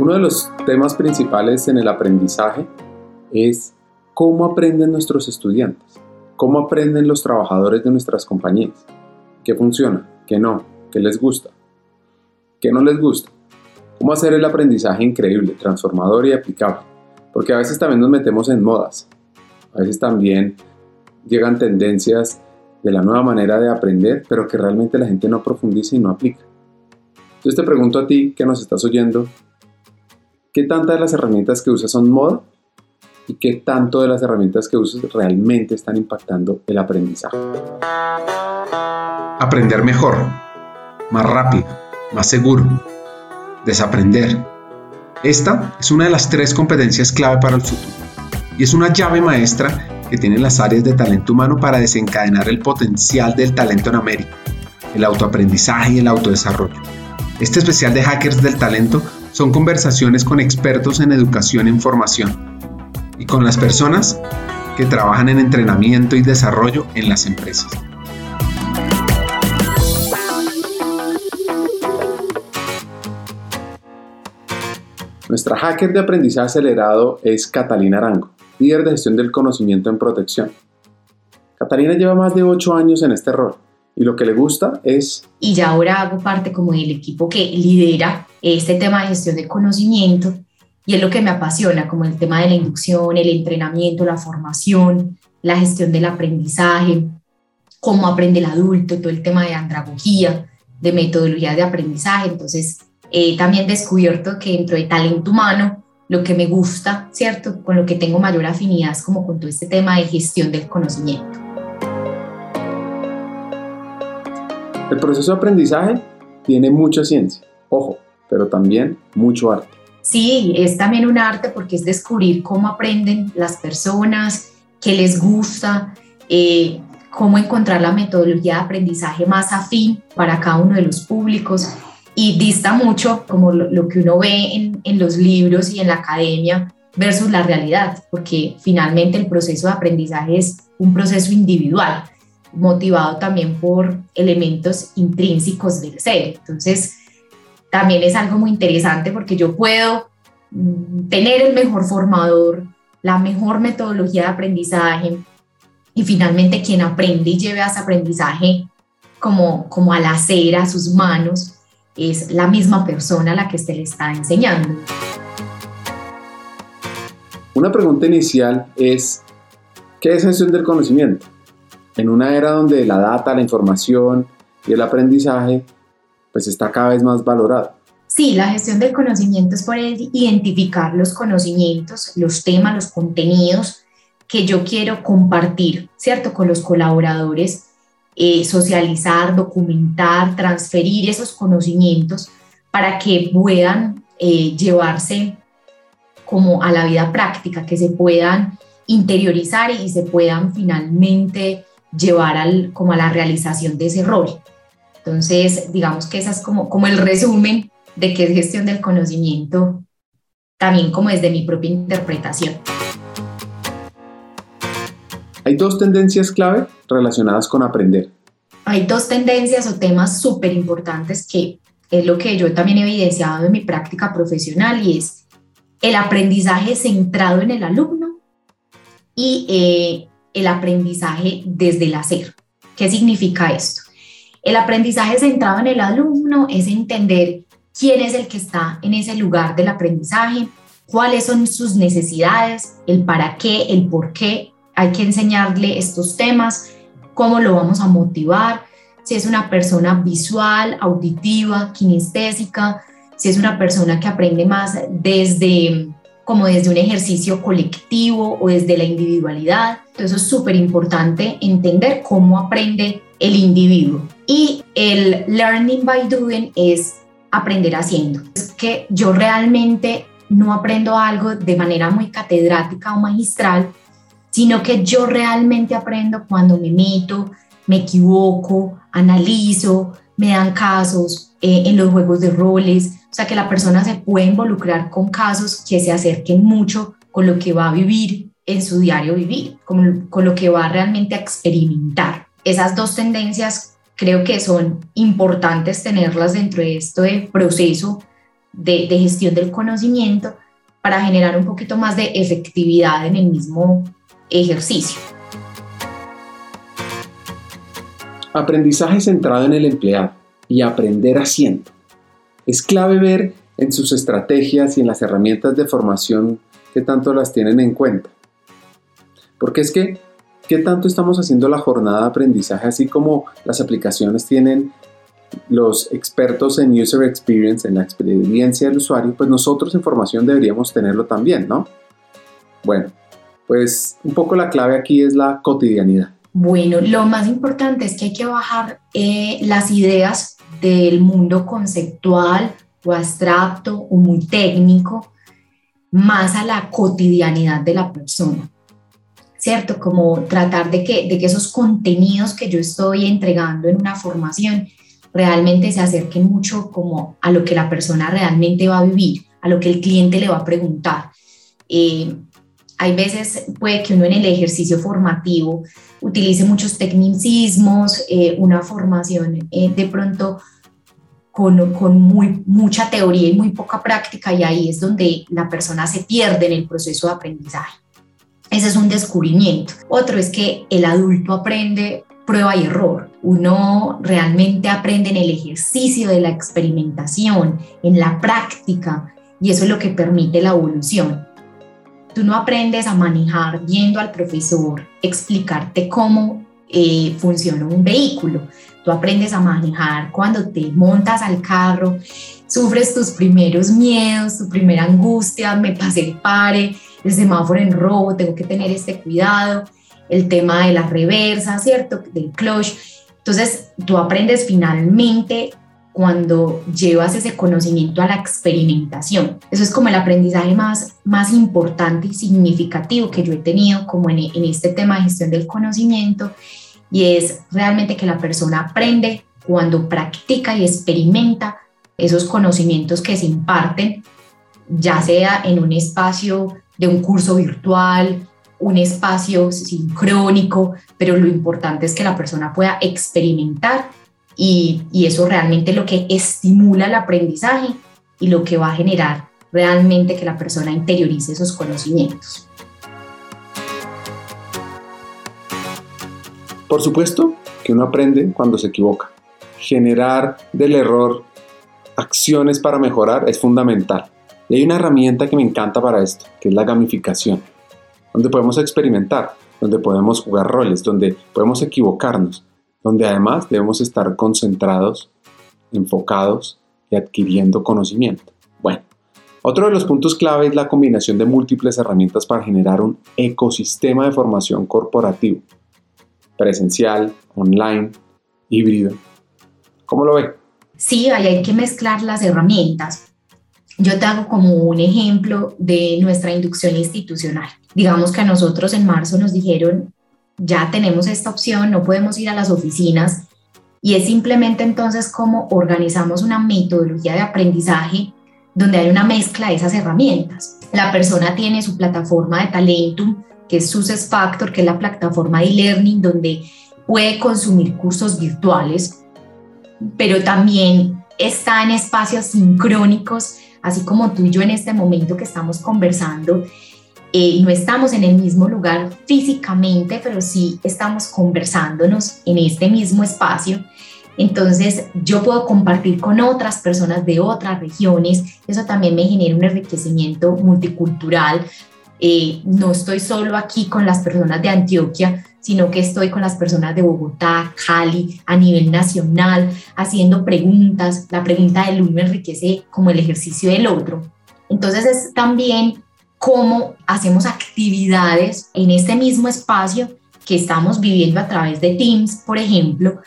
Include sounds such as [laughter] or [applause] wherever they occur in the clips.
Uno de los temas principales en el aprendizaje es cómo aprenden nuestros estudiantes, cómo aprenden los trabajadores de nuestras compañías, qué funciona, qué no, qué les gusta, qué no les gusta, cómo hacer el aprendizaje increíble, transformador y aplicable, porque a veces también nos metemos en modas, a veces también llegan tendencias de la nueva manera de aprender, pero que realmente la gente no profundiza y no aplica. Entonces te pregunto a ti que nos estás oyendo, ¿Qué tantas de las herramientas que usas son moda? ¿Y qué tanto de las herramientas que usas realmente están impactando el aprendizaje? Aprender mejor, más rápido, más seguro, desaprender. Esta es una de las tres competencias clave para el futuro y es una llave maestra que tienen las áreas de talento humano para desencadenar el potencial del talento en América, el autoaprendizaje y el autodesarrollo. Este especial de Hackers del Talento son conversaciones con expertos en educación e información y con las personas que trabajan en entrenamiento y desarrollo en las empresas. Nuestra hacker de aprendizaje acelerado es Catalina Arango, líder de gestión del conocimiento en protección. Catalina lleva más de 8 años en este rol y lo que le gusta es... Y ya ahora hago parte como del equipo que lidera este tema de gestión de conocimiento y es lo que me apasiona, como el tema de la inducción, el entrenamiento, la formación, la gestión del aprendizaje, cómo aprende el adulto, todo el tema de andragogía, de metodología de aprendizaje. Entonces, he también descubierto que dentro de talento humano, lo que me gusta, ¿cierto? Con lo que tengo mayor afinidad es como con todo este tema de gestión del conocimiento. El proceso de aprendizaje tiene mucha ciencia, ojo, pero también mucho arte. Sí, es también un arte porque es descubrir cómo aprenden las personas, qué les gusta, eh, cómo encontrar la metodología de aprendizaje más afín para cada uno de los públicos y dista mucho como lo, que uno ve en, en los libros y en la academia versus la realidad, porque finalmente el proceso de aprendizaje es un proceso individual motivado también por elementos intrínsecos del ser. Entonces, también es algo muy interesante porque yo puedo mm, tener el mejor formador, la mejor metodología de aprendizaje y finalmente quien aprende y lleve a ese aprendizaje como, como al hacer a sus manos es la misma persona a la que se le está enseñando. Una pregunta inicial es, ¿qué es gestión del conocimiento? En una era donde la data, la información y el aprendizaje pues está cada vez más valorado. Sí, la gestión del conocimiento es poder identificar los conocimientos, los temas, los contenidos que yo quiero compartir, ¿cierto? Con los colaboradores, eh, socializar, documentar, transferir esos conocimientos para que puedan eh, llevarse como a la vida práctica, que se puedan interiorizar y se puedan finalmente llevar al, como a la realización de ese rol. Entonces, digamos que esa es como, como el resumen de qué es gestión del conocimiento, también como desde mi propia interpretación. Hay dos tendencias clave relacionadas con aprender. Hay dos tendencias o temas súper importantes que es lo que yo también he evidenciado en mi práctica profesional y es el aprendizaje centrado en el alumno y eh, el aprendizaje desde el hacer. ¿Qué significa esto? El aprendizaje centrado en el alumno es entender quién es el que está en ese lugar del aprendizaje, cuáles son sus necesidades, el para qué, el por qué. Hay que enseñarle estos temas, cómo lo vamos a motivar, si es una persona visual, auditiva, kinestésica, si es una persona que aprende más desde como desde un ejercicio colectivo o desde la individualidad. Entonces es súper importante entender cómo aprende el individuo. Y el learning by doing es aprender haciendo. Es que yo realmente no aprendo algo de manera muy catedrática o magistral, sino que yo realmente aprendo cuando me meto, me equivoco, analizo, me dan casos eh, en los juegos de roles, o sea, que la persona se puede involucrar con casos que se acerquen mucho con lo que va a vivir en su diario vivir, con, con lo que va realmente a experimentar. Esas dos tendencias creo que son importantes tenerlas dentro de este proceso de, de gestión del conocimiento para generar un poquito más de efectividad en el mismo ejercicio. Aprendizaje centrado en el empleado y aprender haciendo. Es clave ver en sus estrategias y en las herramientas de formación que tanto las tienen en cuenta. Porque es que, ¿qué tanto estamos haciendo la jornada de aprendizaje así como las aplicaciones tienen los expertos en user experience, en la experiencia del usuario, pues nosotros en formación deberíamos tenerlo también, ¿no? Bueno, pues un poco la clave aquí es la cotidianidad. Bueno, lo más importante es que hay que bajar eh, las ideas del mundo conceptual o abstracto o muy técnico más a la cotidianidad de la persona. ¿Cierto? Como tratar de que, de que esos contenidos que yo estoy entregando en una formación realmente se acerquen mucho como a lo que la persona realmente va a vivir, a lo que el cliente le va a preguntar. Eh, hay veces puede que uno en el ejercicio formativo utilice muchos tecnicismos, eh, una formación eh, de pronto con, con, muy, mucha teoría y muy poca práctica y ahí es donde la persona se pierde en el proceso de aprendizaje. Ese es un descubrimiento. Otro es que el adulto aprende prueba y error. Uno realmente aprende en el ejercicio de la experimentación, en la práctica, y eso es lo que permite la evolución. Tú no aprendes a manejar viendo al profesor explicarte cómo eh, funciona un vehículo. Tú aprendes a manejar cuando te montas al carro, sufres tus primeros miedos, tu primera angustia, me pasé el pare, el semáforo en rojo, tengo que tener este cuidado, el tema de la reversa, ¿cierto? Del clutch. Entonces, tú aprendes finalmente cuando llevas ese conocimiento a la experimentación. Eso es como el aprendizaje más, más importante y significativo que yo he tenido como en, en este tema de gestión del conocimiento y es realmente que la persona aprende cuando practica y experimenta esos conocimientos que se imparten, ya sea en un espacio de un curso virtual, un espacio sincrónico, pero lo importante es que la persona pueda experimentar y, eso realmente lo que estimula el aprendizaje y lo que va a generar realmente que la persona interiorice esos conocimientos. Por supuesto que uno aprende cuando se equivoca. Generar del error acciones para mejorar es fundamental. Y hay una herramienta que me encanta para esto, que es la gamificación, donde podemos experimentar, donde podemos jugar roles, donde podemos equivocarnos, donde además debemos estar concentrados, enfocados y adquiriendo conocimiento. Bueno, otro de los puntos clave es la combinación de múltiples herramientas para generar un ecosistema de formación corporativo, presencial, online, híbrido. ¿Cómo lo ve? Sí, hay que mezclar las herramientas. Yo te hago como un ejemplo de nuestra inducción institucional. Digamos que a nosotros en marzo nos dijeron, ya tenemos esta opción, no podemos ir a las oficinas y es simplemente entonces cómo organizamos una metodología de aprendizaje donde hay una mezcla de esas herramientas. La persona tiene su plataforma de Talentum, que es Success Factor, que es la plataforma de e-learning donde puede consumir cursos virtuales, pero también está en espacios sincrónicos, así como tú y yo en este momento que estamos conversando, eh, no estamos en el mismo lugar físicamente, pero sí estamos conversándonos en este mismo espacio. Entonces yo puedo compartir con otras personas de otras regiones. Eso también me genera un enriquecimiento multicultural. Eh, no estoy solo aquí con las personas de Antioquia, sino que estoy con las personas de Bogotá, Cali, a nivel nacional, haciendo preguntas. La pregunta del uno enriquece como el ejercicio del otro. Entonces es también cómo hacemos actividades en este mismo espacio que estamos viviendo a través de Teams, por ejemplo.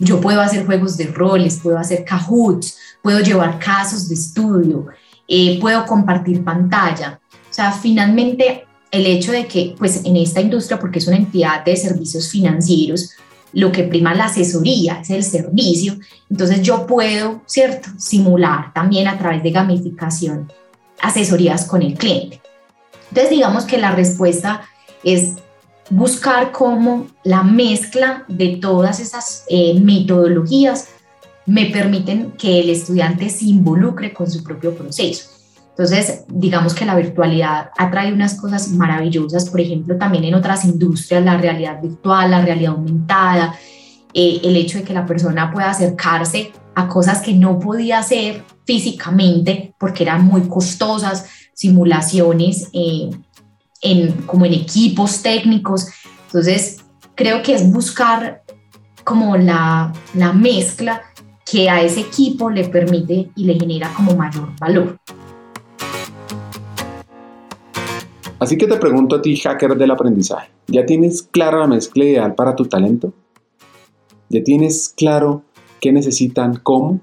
Yo puedo hacer juegos de roles, puedo hacer cahoots, puedo llevar casos de estudio, eh, puedo compartir pantalla. O sea, finalmente el hecho de que, pues en esta industria, porque es una entidad de servicios financieros, lo que prima la asesoría es el servicio, entonces yo puedo, ¿cierto?, simular también a través de gamificación asesorías con el cliente. Entonces, digamos que la respuesta es buscar cómo la mezcla de todas esas eh, metodologías me permiten que el estudiante se involucre con su propio proceso. Entonces, digamos que la virtualidad ha traído unas cosas maravillosas, por ejemplo, también en otras industrias, la realidad virtual, la realidad aumentada, eh, el hecho de que la persona pueda acercarse a cosas que no podía hacer físicamente porque eran muy costosas, simulaciones eh, en, como en equipos técnicos. Entonces, creo que es buscar como la, la mezcla que a ese equipo le permite y le genera como mayor valor. Así que te pregunto a ti, hacker del aprendizaje, ¿ya tienes clara la mezcla ideal para tu talento? ¿Ya tienes claro qué necesitan, cómo?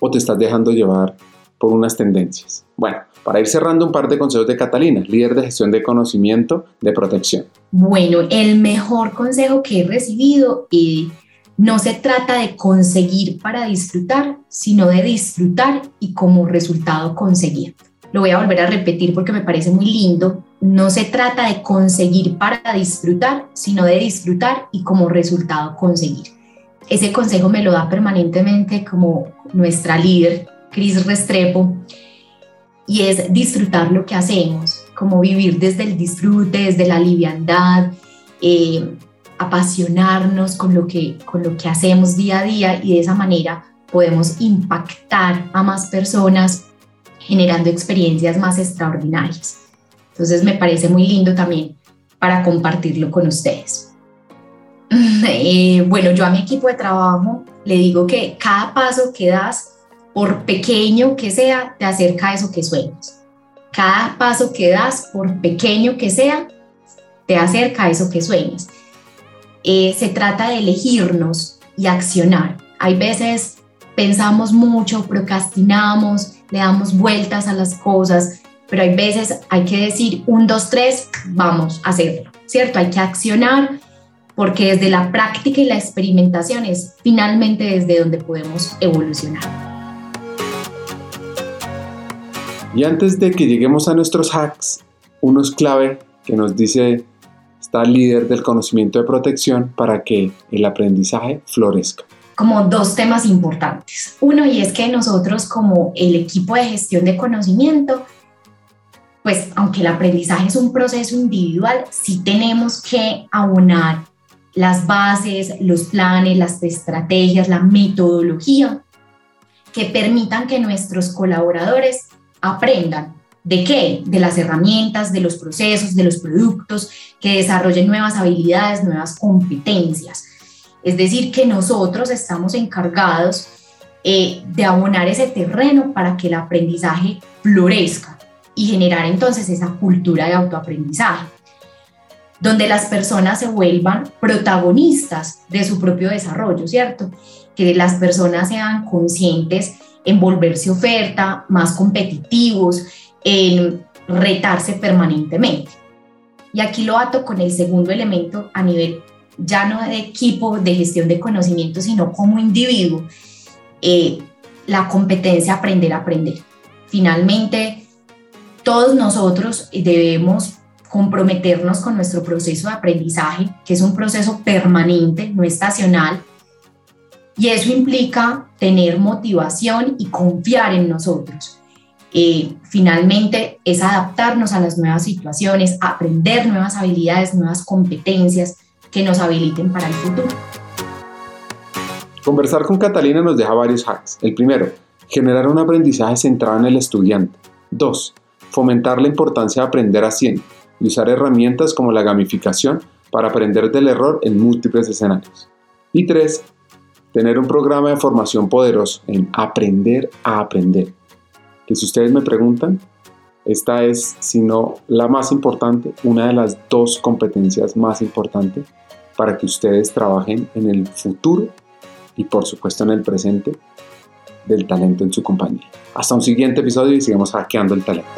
¿O te estás dejando llevar por unas tendencias? Bueno, para ir cerrando un par de consejos de Catalina, líder de gestión de conocimiento de protección. Bueno, el mejor consejo que he recibido y no se trata de conseguir para disfrutar, sino de disfrutar y como resultado conseguir. Lo voy a volver a repetir porque me parece muy lindo. No se trata de conseguir para disfrutar, sino de disfrutar y como resultado conseguir. Ese consejo me lo da permanentemente como nuestra líder, Cris Restrepo, y es disfrutar lo que hacemos, como vivir desde el disfrute, desde la liviandad, eh, apasionarnos con lo, que, con lo que hacemos día a día y de esa manera podemos impactar a más personas generando experiencias más extraordinarias. Entonces me parece muy lindo también para compartirlo con ustedes. [laughs] Eh, bueno, yo a mi equipo de trabajo le digo que cada paso que das, por pequeño que sea, te acerca a eso que sueñas. Cada paso que das, por pequeño que sea, te acerca a eso que sueñas. Eh, se trata de elegirnos y accionar. Hay veces pensamos mucho, procrastinamos, le damos vueltas a las cosas, pero hay veces hay que decir un, dos, tres, vamos a hacerlo, ¿cierto? Hay que accionar porque desde la práctica y la experimentación es finalmente desde donde podemos evolucionar. Y antes de que lleguemos a nuestros hacks, unos clave que nos dice está líder del conocimiento de protección para que el aprendizaje florezca? Como dos temas importantes. Uno, y es que nosotros como el equipo de gestión de conocimiento, pues aunque el aprendizaje es un proceso individual, sí tenemos que aunar las bases, los planes, las estrategias, la metodología que permitan que nuestros colaboradores aprendan ¿De qué? De las herramientas, de los procesos, de los productos, que desarrollen nuevas habilidades, nuevas competencias. Es decir, que nosotros estamos encargados eh, de abonar ese terreno para que el aprendizaje florezca y generar entonces esa cultura de autoaprendizaje, donde las personas se vuelvan protagonistas de su propio desarrollo, ¿cierto? Que las personas sean conscientes en volverse oferta, más competitivos, en retarse permanentemente. Y aquí lo ato con el segundo elemento a nivel ya no de equipo de gestión de conocimiento, sino como individuo, eh, la competencia aprender a aprender. Finalmente, todos nosotros debemos comprometernos con nuestro proceso de aprendizaje, que es un proceso permanente, no estacional, y eso implica tener motivación y confiar en nosotros eh, finalmente es adaptarnos a las nuevas situaciones, aprender nuevas habilidades, nuevas competencias que nos habiliten para el futuro. Conversar con Catalina nos deja varios hacks. El primero, generar un aprendizaje centrado en el estudiante. Dos, fomentar la importancia de aprender haciendo y usar herramientas como la gamificación para aprender del error en múltiples escenarios. Y tres, tener un programa de formación poderoso en aprender a aprender que si ustedes me preguntan, esta es, si no la más importante, una de las dos competencias más importantes para que ustedes trabajen en el futuro y por supuesto en el presente del talento en su compañía. Hasta un siguiente episodio y sigamos hackeando el talento.